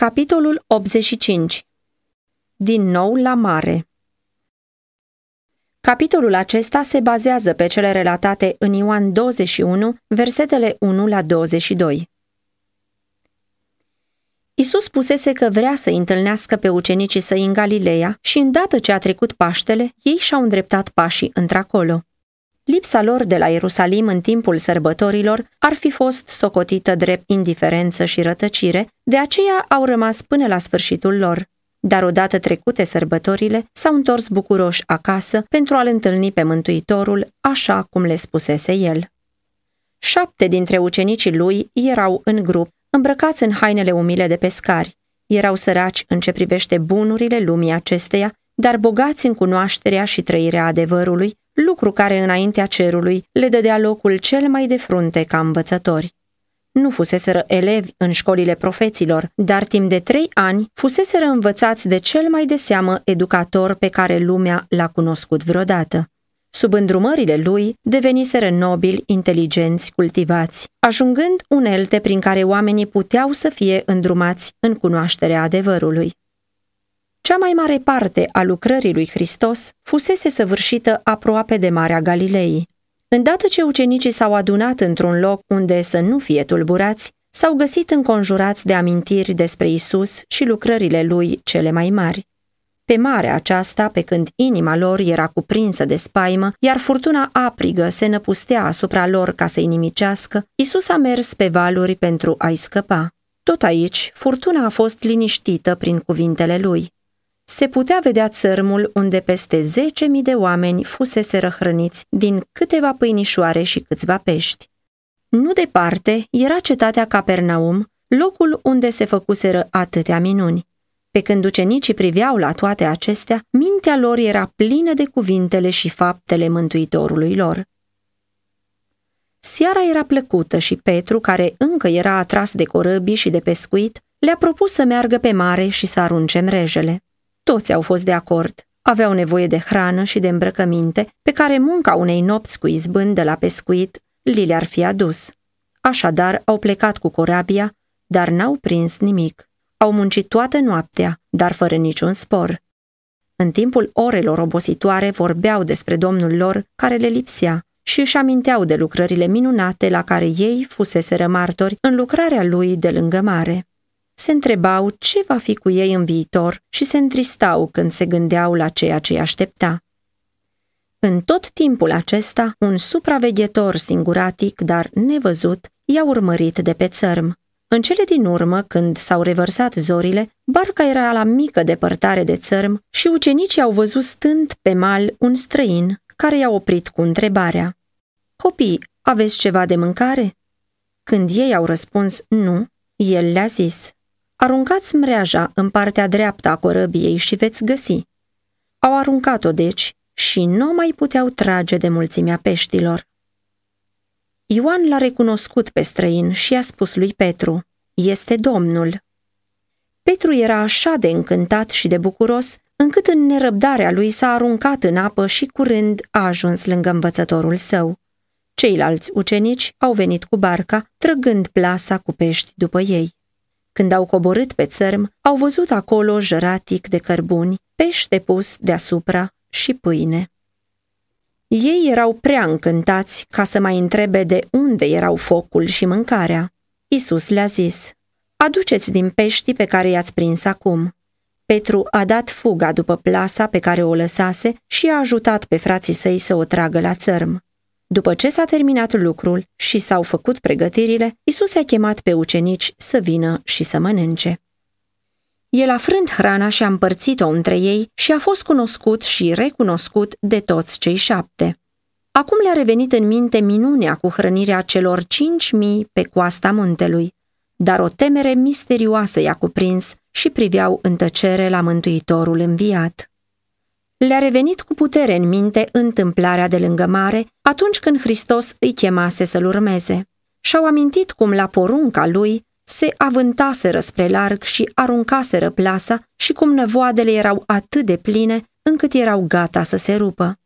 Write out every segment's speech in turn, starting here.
Capitolul 85 Din nou la mare Capitolul acesta se bazează pe cele relatate în Ioan 21, versetele 1 la 22. Isus pusese că vrea să întâlnească pe ucenicii săi în Galileea și îndată ce a trecut Paștele, ei și-au îndreptat pașii într-acolo. Lipsa lor de la Ierusalim în timpul sărbătorilor ar fi fost socotită drept indiferență și rătăcire, de aceea au rămas până la sfârșitul lor. Dar odată trecute sărbătorile, s-au întors bucuroși acasă pentru a-l întâlni pe Mântuitorul, așa cum le spusese el. Șapte dintre ucenicii lui erau în grup, îmbrăcați în hainele umile de pescari. Erau săraci în ce privește bunurile lumii acesteia, dar bogați în cunoașterea și trăirea adevărului, lucru care înaintea cerului le dădea locul cel mai de frunte ca învățători. Nu fuseseră elevi în școlile profeților, dar timp de trei ani fuseseră învățați de cel mai de seamă educator pe care lumea l-a cunoscut vreodată. Sub îndrumările lui deveniseră nobili, inteligenți, cultivați, ajungând unelte prin care oamenii puteau să fie îndrumați în cunoașterea adevărului. Cea mai mare parte a lucrării lui Hristos fusese săvârșită aproape de Marea Galilei. Îndată ce ucenicii s-au adunat într-un loc unde să nu fie tulburați, s-au găsit înconjurați de amintiri despre Isus și lucrările lui cele mai mari. Pe marea aceasta, pe când inima lor era cuprinsă de spaimă, iar furtuna aprigă se năpustea asupra lor ca să-i nimicească, Isus a mers pe valuri pentru a-i scăpa. Tot aici, furtuna a fost liniștită prin cuvintele lui se putea vedea țărmul unde peste 10.000 de oameni fusese răhrăniți din câteva pâinișoare și câțiva pești. Nu departe era cetatea Capernaum, locul unde se făcuseră atâtea minuni. Pe când ucenicii priveau la toate acestea, mintea lor era plină de cuvintele și faptele Mântuitorului lor. Seara era plăcută și Petru, care încă era atras de corăbii și de pescuit, le-a propus să meargă pe mare și să arunce mrejele. Toți au fost de acord. Aveau nevoie de hrană și de îmbrăcăminte pe care munca unei nopți cu izbând de la pescuit li le-ar fi adus. Așadar, au plecat cu corabia, dar n-au prins nimic. Au muncit toată noaptea, dar fără niciun spor. În timpul orelor obositoare vorbeau despre domnul lor care le lipsea și își aminteau de lucrările minunate la care ei fusese martori în lucrarea lui de lângă mare se întrebau ce va fi cu ei în viitor și se întristau când se gândeau la ceea ce îi aștepta. În tot timpul acesta, un supraveghetor singuratic, dar nevăzut, i-a urmărit de pe țărm. În cele din urmă, când s-au revărsat zorile, barca era la mică depărtare de țărm și ucenicii au văzut stând pe mal un străin care i-a oprit cu întrebarea. Copii, aveți ceva de mâncare? Când ei au răspuns nu, el le-a zis, Aruncați mreaja în partea dreaptă a corăbiei și veți găsi. Au aruncat-o deci și nu mai puteau trage de mulțimea peștilor. Ioan l-a recunoscut pe străin și a spus lui Petru, este Domnul. Petru era așa de încântat și de bucuros, încât în nerăbdarea lui s-a aruncat în apă și curând a ajuns lângă învățătorul său. Ceilalți ucenici au venit cu barca, trăgând plasa cu pești după ei. Când au coborât pe țărm, au văzut acolo jăratic de cărbuni, pește pus deasupra și pâine. Ei erau prea încântați ca să mai întrebe de unde erau focul și mâncarea. Isus le-a zis, Aduceți din peștii pe care i-ați prins acum. Petru a dat fuga după plasa pe care o lăsase și a ajutat pe frații săi să o tragă la țărm. După ce s-a terminat lucrul și s-au făcut pregătirile, Isus a chemat pe ucenici să vină și să mănânce. El a frânt hrana și a împărțit-o între ei și a fost cunoscut și recunoscut de toți cei șapte. Acum le-a revenit în minte minunea cu hrănirea celor cinci mii pe coasta muntelui, dar o temere misterioasă i-a cuprins și priveau în tăcere la Mântuitorul înviat. Le-a revenit cu putere în minte întâmplarea de lângă mare atunci când Hristos îi chemase să-l urmeze. Și-au amintit cum la porunca lui se avântaseră spre larg și aruncaseră plasa și cum nevoadele erau atât de pline încât erau gata să se rupă.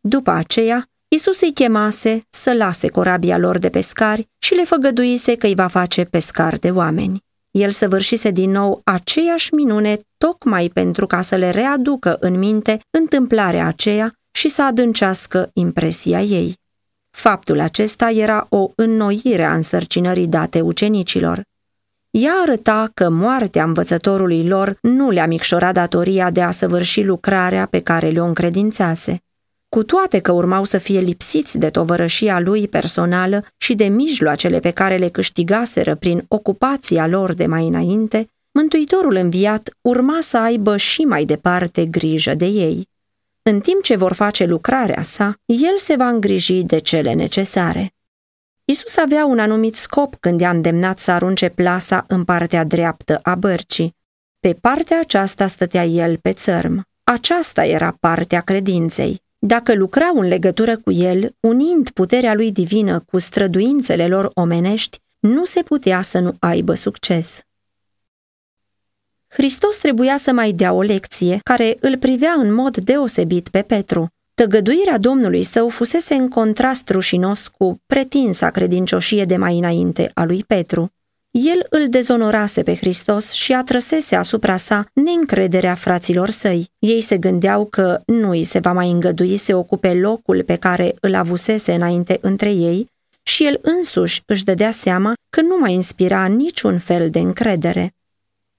După aceea, Isus îi chemase să lase corabia lor de pescari și le făgăduise că îi va face pescar de oameni. El săvârșise din nou aceeași minune tocmai pentru ca să le readucă în minte întâmplarea aceea și să adâncească impresia ei. Faptul acesta era o înnoire a însărcinării date ucenicilor. Ea arăta că moartea învățătorului lor nu le-a micșorat datoria de a săvârși lucrarea pe care le-o încredințase. Cu toate că urmau să fie lipsiți de tovărășia lui personală și de mijloacele pe care le câștigaseră prin ocupația lor de mai înainte, Mântuitorul înviat urma să aibă și mai departe grijă de ei. În timp ce vor face lucrarea sa, el se va îngriji de cele necesare. Isus avea un anumit scop când i-a îndemnat să arunce plasa în partea dreaptă a bărcii. Pe partea aceasta stătea el pe țărm. Aceasta era partea credinței. Dacă lucrau în legătură cu el, unind puterea lui divină cu străduințele lor omenești, nu se putea să nu aibă succes. Hristos trebuia să mai dea o lecție care îl privea în mod deosebit pe Petru. Tăgăduirea Domnului său fusese în contrast rușinos cu pretinsa credincioșie de mai înainte a lui Petru. El îl dezonorase pe Hristos și atrăsese asupra sa neîncrederea fraților săi. Ei se gândeau că nu îi se va mai îngădui să ocupe locul pe care îl avusese înainte între ei și el însuși își dădea seama că nu mai inspira niciun fel de încredere.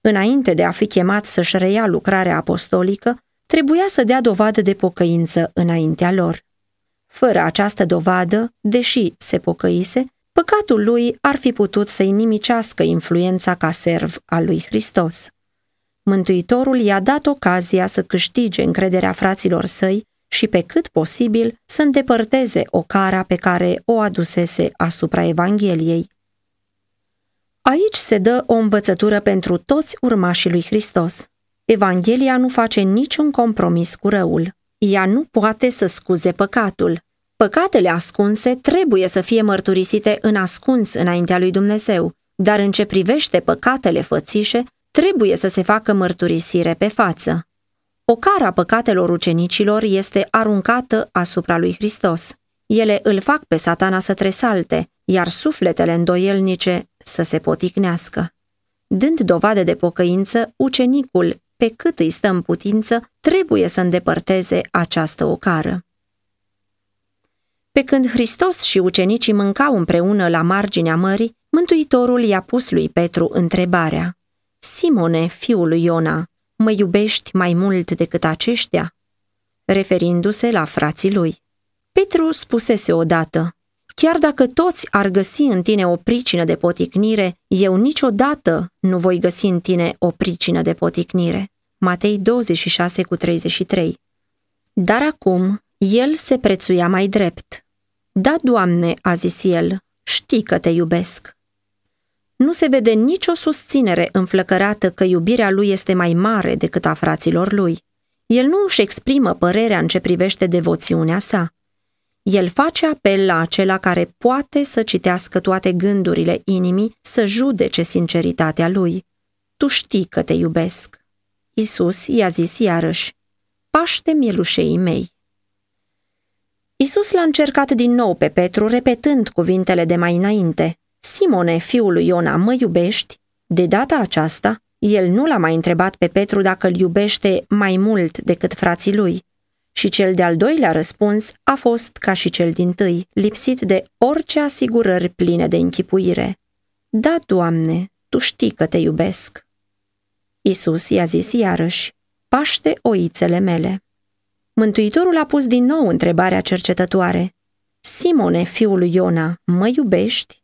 Înainte de a fi chemat să-și reia lucrarea apostolică, trebuia să dea dovadă de pocăință înaintea lor. Fără această dovadă, deși se pocăise, păcatul lui ar fi putut să-i nimicească influența ca serv al lui Hristos. Mântuitorul i-a dat ocazia să câștige încrederea fraților săi și pe cât posibil să îndepărteze o cara pe care o adusese asupra Evangheliei. Aici se dă o învățătură pentru toți urmașii lui Hristos. Evanghelia nu face niciun compromis cu răul. Ea nu poate să scuze păcatul. Păcatele ascunse trebuie să fie mărturisite în ascuns înaintea lui Dumnezeu, dar în ce privește păcatele fățișe, trebuie să se facă mărturisire pe față. O cara păcatelor ucenicilor este aruncată asupra lui Hristos. Ele îl fac pe satana să tresalte, iar sufletele îndoielnice să se poticnească. Dând dovadă de pocăință, ucenicul, pe cât îi stă în putință, trebuie să îndepărteze această ocară. Pe când Hristos și ucenicii mâncau împreună la marginea mării, Mântuitorul i-a pus lui Petru întrebarea. Simone, fiul lui Iona, mă iubești mai mult decât aceștia? Referindu-se la frații lui. Petru spusese odată, Chiar dacă toți ar găsi în tine o pricină de poticnire, eu niciodată nu voi găsi în tine o pricină de poticnire. Matei 26 cu 33 Dar acum el se prețuia mai drept. Da, Doamne, a zis el, știi că te iubesc. Nu se vede nicio susținere înflăcărată că iubirea lui este mai mare decât a fraților lui. El nu își exprimă părerea în ce privește devoțiunea sa. El face apel la acela care poate să citească toate gândurile inimii, să judece sinceritatea lui. Tu știi că te iubesc. Isus i-a zis iarăși, paște mielușei mei. Isus l-a încercat din nou pe Petru, repetând cuvintele de mai înainte. Simone, fiul lui Iona, mă iubești? De data aceasta, el nu l-a mai întrebat pe Petru dacă îl iubește mai mult decât frații lui, și cel de-al doilea răspuns a fost ca și cel din tâi, lipsit de orice asigurări pline de închipuire. Da, Doamne, Tu știi că te iubesc. Isus i-a zis iarăși, paște oițele mele. Mântuitorul a pus din nou întrebarea cercetătoare. Simone, fiul lui Iona, mă iubești?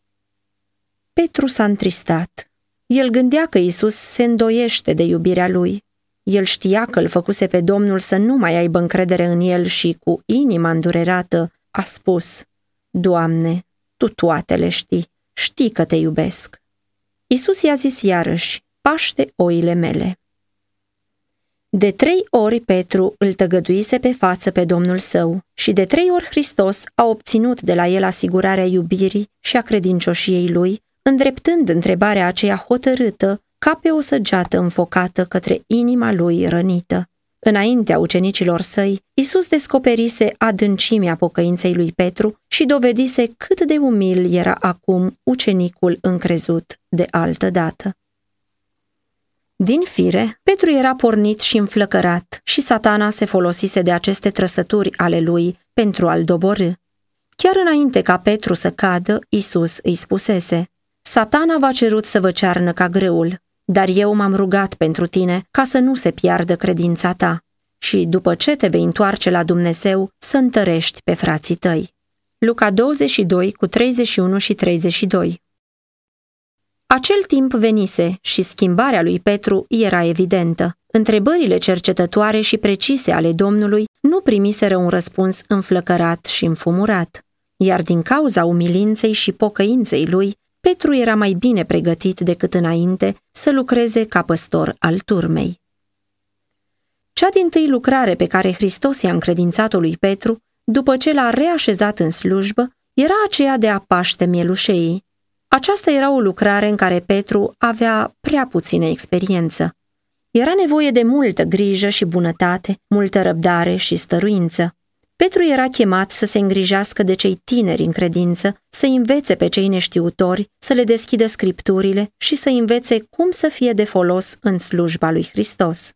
Petru s-a întristat. El gândea că Isus se îndoiește de iubirea lui. El știa că îl făcuse pe Domnul să nu mai aibă încredere în el și cu inima îndurerată a spus, Doamne, Tu toate le știi, știi că te iubesc. Isus i-a zis iarăși, paște oile mele. De trei ori Petru îl tăgăduise pe față pe Domnul său și de trei ori Hristos a obținut de la el asigurarea iubirii și a credincioșiei lui, îndreptând întrebarea aceea hotărâtă ca pe o săgeată înfocată către inima lui rănită. Înaintea ucenicilor săi, Isus descoperise adâncimea pocăinței lui Petru și dovedise cât de umil era acum ucenicul încrezut de altă dată. Din fire, Petru era pornit și înflăcărat și satana se folosise de aceste trăsături ale lui pentru a-l doborâ. Chiar înainte ca Petru să cadă, Isus îi spusese, Satana v-a cerut să vă cearnă ca greul, dar eu m-am rugat pentru tine ca să nu se piardă credința ta și după ce te vei întoarce la Dumnezeu să întărești pe frații tăi. Luca 22 cu 31 și 32 Acel timp venise și schimbarea lui Petru era evidentă. Întrebările cercetătoare și precise ale Domnului nu primiseră un răspuns înflăcărat și înfumurat, iar din cauza umilinței și pocăinței lui, Petru era mai bine pregătit decât înainte să lucreze ca păstor al turmei. Cea din tâi lucrare pe care Hristos i-a încredințat-o lui Petru, după ce l-a reașezat în slujbă, era aceea de a paște mielușeii. Aceasta era o lucrare în care Petru avea prea puțină experiență. Era nevoie de multă grijă și bunătate, multă răbdare și stăruință. Petru era chemat să se îngrijească de cei tineri în credință, să învețe pe cei neștiutori, să le deschidă scripturile și să învețe cum să fie de folos în slujba lui Hristos.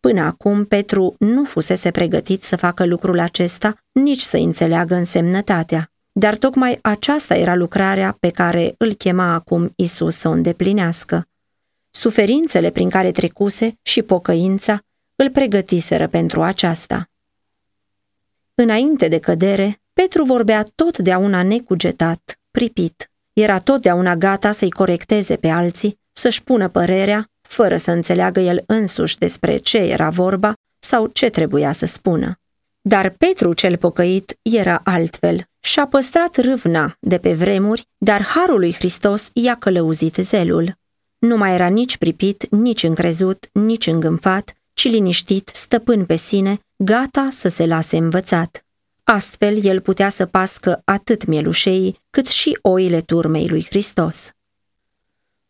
Până acum, Petru nu fusese pregătit să facă lucrul acesta, nici să înțeleagă însemnătatea. Dar tocmai aceasta era lucrarea pe care îl chema acum Isus să o îndeplinească. Suferințele prin care trecuse și pocăința îl pregătiseră pentru aceasta. Înainte de cădere, Petru vorbea totdeauna necugetat, pripit. Era totdeauna gata să-i corecteze pe alții, să-și pună părerea, fără să înțeleagă el însuși despre ce era vorba sau ce trebuia să spună. Dar Petru cel pocăit era altfel și-a păstrat râvna de pe vremuri, dar harul lui Hristos i-a călăuzit zelul. Nu mai era nici pripit, nici încrezut, nici îngânfat, ci liniștit, stăpân pe sine, gata să se lase învățat. Astfel, el putea să pască atât mielușeii, cât și oile turmei lui Hristos.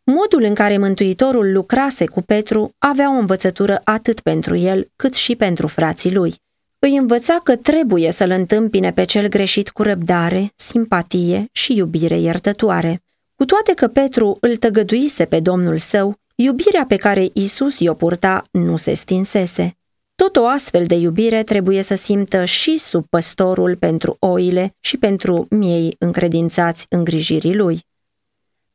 Modul în care Mântuitorul lucrase cu Petru avea o învățătură atât pentru el, cât și pentru frații lui. Îi învăța că trebuie să-l întâmpine pe cel greșit cu răbdare, simpatie și iubire iertătoare. Cu toate că Petru îl tăgăduise pe Domnul său, iubirea pe care Isus i-o purta nu se stinsese. Tot o astfel de iubire trebuie să simtă și sub păstorul pentru oile și pentru miei încredințați îngrijirii lui.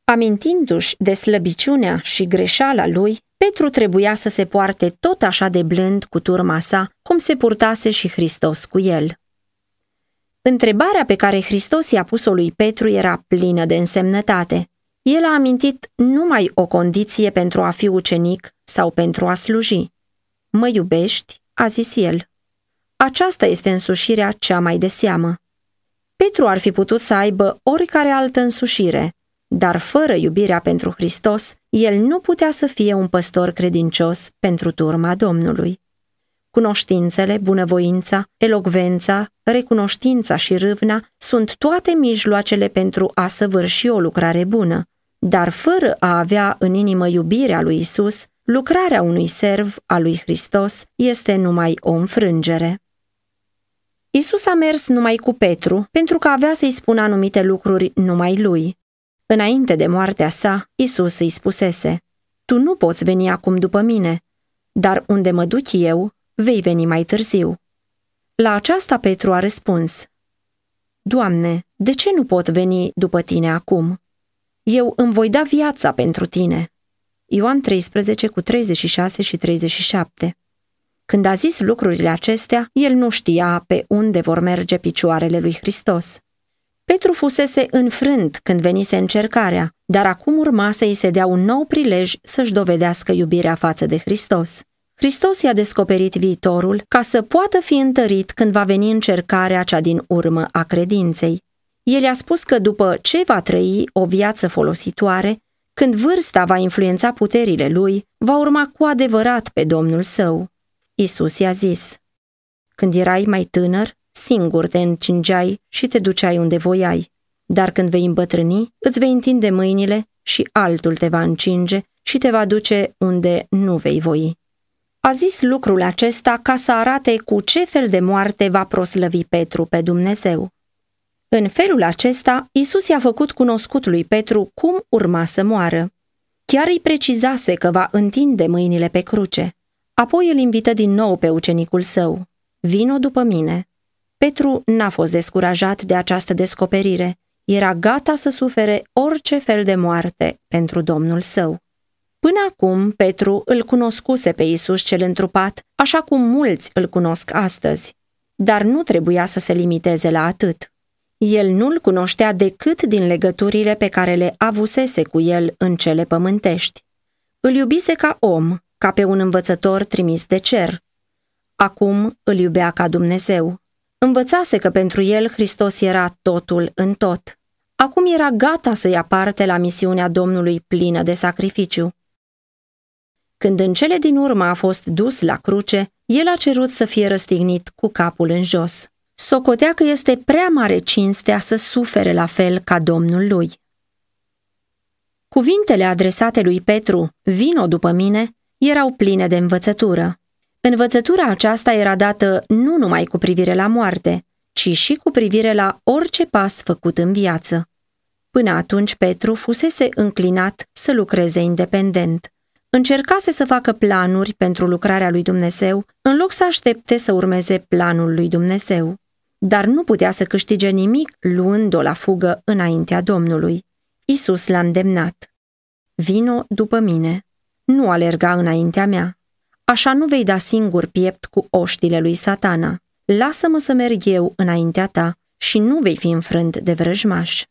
Amintindu-și de slăbiciunea și greșeala lui, Petru trebuia să se poarte tot așa de blând cu turma sa, cum se purtase și Hristos cu el. Întrebarea pe care Hristos i-a pus-o lui Petru era plină de însemnătate. El a amintit numai o condiție pentru a fi ucenic sau pentru a sluji. Mă iubești? a zis el. Aceasta este însușirea cea mai de seamă. Petru ar fi putut să aibă oricare altă însușire, dar fără iubirea pentru Hristos, el nu putea să fie un păstor credincios pentru turma Domnului. Cunoștințele, bunăvoința, elocvența, recunoștința și râvna sunt toate mijloacele pentru a săvârși o lucrare bună, dar fără a avea în inimă iubirea lui Isus, lucrarea unui serv al lui Hristos este numai o înfrângere. Isus a mers numai cu Petru pentru că avea să-i spună anumite lucruri numai lui. Înainte de moartea sa, Isus îi spusese, Tu nu poți veni acum după mine, dar unde mă duc eu, vei veni mai târziu. La aceasta Petru a răspuns, Doamne, de ce nu pot veni după tine acum? Eu îmi voi da viața pentru tine. Ioan 13 cu 36 și 37 Când a zis lucrurile acestea, el nu știa pe unde vor merge picioarele lui Hristos. Petru fusese înfrânt când venise încercarea, dar acum urma să-i se dea un nou prilej să-și dovedească iubirea față de Hristos. Hristos i-a descoperit viitorul ca să poată fi întărit când va veni încercarea cea din urmă a credinței. El i-a spus că după ce va trăi o viață folositoare, când vârsta va influența puterile lui, va urma cu adevărat pe Domnul său. Isus i-a zis, Când erai mai tânăr, singur te încingeai și te duceai unde voiai, dar când vei îmbătrâni, îți vei întinde mâinile și altul te va încinge și te va duce unde nu vei voi. A zis lucrul acesta ca să arate cu ce fel de moarte va proslăvi Petru pe Dumnezeu. În felul acesta, Isus i-a făcut cunoscut lui Petru cum urma să moară. Chiar îi precizase că va întinde mâinile pe cruce. Apoi îl invită din nou pe ucenicul său. Vino după mine. Petru n-a fost descurajat de această descoperire. Era gata să sufere orice fel de moarte pentru Domnul său. Până acum, Petru îl cunoscuse pe Isus cel întrupat, așa cum mulți îl cunosc astăzi. Dar nu trebuia să se limiteze la atât. El nu-l cunoștea decât din legăturile pe care le avusese cu el în cele pământești. Îl iubise ca om, ca pe un învățător trimis de cer. Acum îl iubea ca Dumnezeu. Învățase că pentru el Hristos era totul în tot. Acum era gata să ia parte la misiunea Domnului plină de sacrificiu. Când în cele din urmă a fost dus la cruce, el a cerut să fie răstignit cu capul în jos. Socotea că este prea mare cinstea să sufere la fel ca Domnul lui. Cuvintele adresate lui Petru, vino după mine, erau pline de învățătură. Învățătura aceasta era dată nu numai cu privire la moarte, ci și cu privire la orice pas făcut în viață. Până atunci Petru fusese înclinat să lucreze independent. Încercase să facă planuri pentru lucrarea lui Dumnezeu, în loc să aștepte să urmeze planul lui Dumnezeu. Dar nu putea să câștige nimic luând-o la fugă înaintea Domnului. Isus l-a îndemnat. Vino după mine, nu alerga înaintea mea. Așa nu vei da singur piept cu oștile lui satana. Lasă-mă să merg eu înaintea ta și nu vei fi înfrânt de vrăjmaș.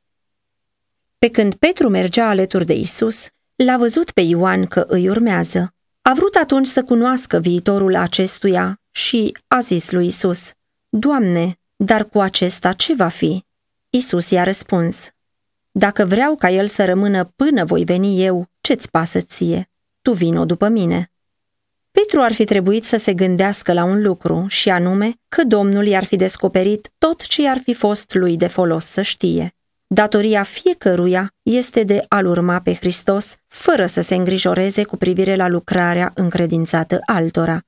Pe când Petru mergea alături de Isus, l-a văzut pe Ioan că îi urmează. A vrut atunci să cunoască viitorul acestuia și a zis lui Isus, Doamne, dar cu acesta ce va fi? Isus i-a răspuns, Dacă vreau ca el să rămână până voi veni eu, ce-ți pasă ție? Tu vino după mine. Petru ar fi trebuit să se gândească la un lucru, și anume că Domnul i-ar fi descoperit tot ce i-ar fi fost lui de folos să știe. Datoria fiecăruia este de a-L urma pe Hristos, fără să se îngrijoreze cu privire la lucrarea încredințată altora.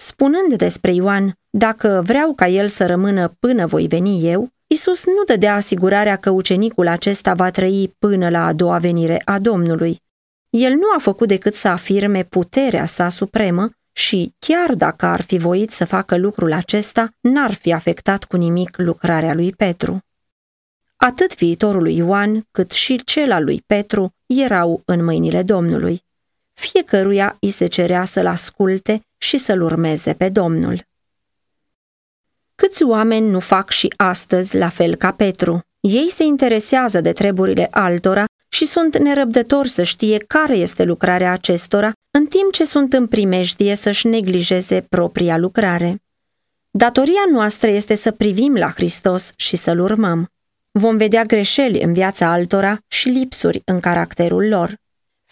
Spunând despre Ioan, dacă vreau ca el să rămână până voi veni eu, Isus nu dădea asigurarea că ucenicul acesta va trăi până la a doua venire a Domnului. El nu a făcut decât să afirme puterea sa supremă și, chiar dacă ar fi voit să facă lucrul acesta, n-ar fi afectat cu nimic lucrarea lui Petru. Atât viitorul lui Ioan, cât și cel al lui Petru erau în mâinile Domnului. Fiecăruia îi se cerea să-l asculte și să-l urmeze pe Domnul. Câți oameni nu fac și astăzi la fel ca Petru? Ei se interesează de treburile altora și sunt nerăbdători să știe care este lucrarea acestora, în timp ce sunt în primejdie să-și neglijeze propria lucrare. Datoria noastră este să privim la Hristos și să-L urmăm. Vom vedea greșeli în viața altora și lipsuri în caracterul lor.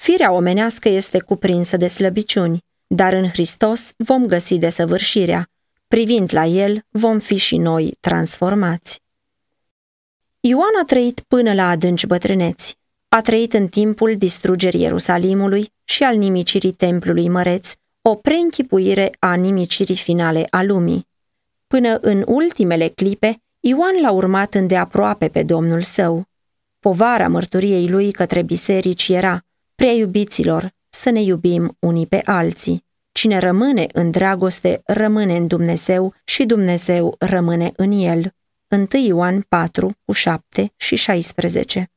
Firea omenească este cuprinsă de slăbiciuni, dar în Hristos vom găsi desăvârșirea. Privind la El, vom fi și noi transformați. Ioan a trăit până la adânci bătrâneți. A trăit în timpul distrugerii Ierusalimului și al nimicirii templului măreț, o preînchipuire a nimicirii finale a lumii. Până în ultimele clipe, Ioan l-a urmat îndeaproape pe Domnul său. Povara mărturiei lui către biserici era, prea iubiților, să ne iubim unii pe alții. Cine rămâne în dragoste, rămâne în Dumnezeu și Dumnezeu rămâne în el. 1 Ioan 4, cu 7 și 16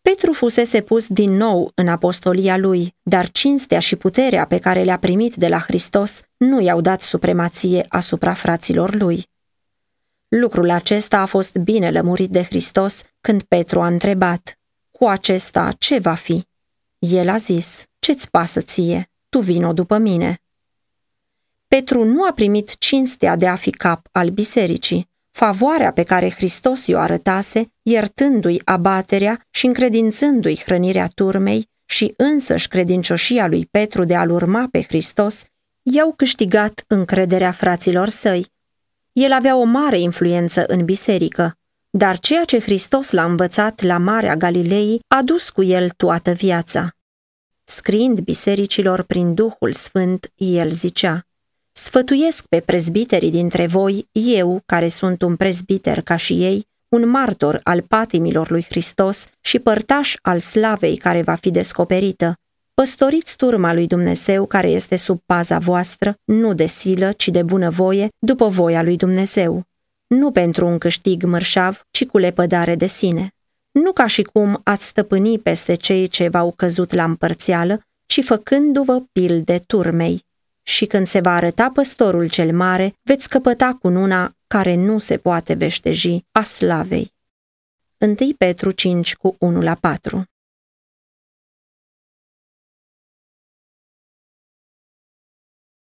Petru fusese pus din nou în apostolia lui, dar cinstea și puterea pe care le-a primit de la Hristos nu i-au dat supremație asupra fraților lui. Lucrul acesta a fost bine lămurit de Hristos când Petru a întrebat, cu acesta ce va fi? El a zis, ce-ți pasă ție? Tu vino după mine. Petru nu a primit cinstea de a fi cap al bisericii, favoarea pe care Hristos i-o arătase, iertându-i abaterea și încredințându-i hrănirea turmei și însăși credincioșia lui Petru de a-l urma pe Hristos, i-au câștigat încrederea fraților săi. El avea o mare influență în biserică, dar ceea ce Hristos l-a învățat la Marea Galilei a dus cu el toată viața. Scriind bisericilor prin Duhul Sfânt, el zicea, Sfătuiesc pe prezbiterii dintre voi, eu, care sunt un prezbiter ca și ei, un martor al patimilor lui Hristos și părtaș al slavei care va fi descoperită. Păstoriți turma lui Dumnezeu care este sub paza voastră, nu de silă, ci de bunăvoie, după voia lui Dumnezeu. Nu pentru un câștig mărșav, ci cu lepădare de sine. Nu ca și cum ați stăpâni peste cei ce v-au căzut la împărțială, ci făcându-vă pil de turmei. Și când se va arăta păstorul cel mare, veți căpăta cununa care nu se poate veșteji a slavei. 1 Petru 5 cu 1 la 4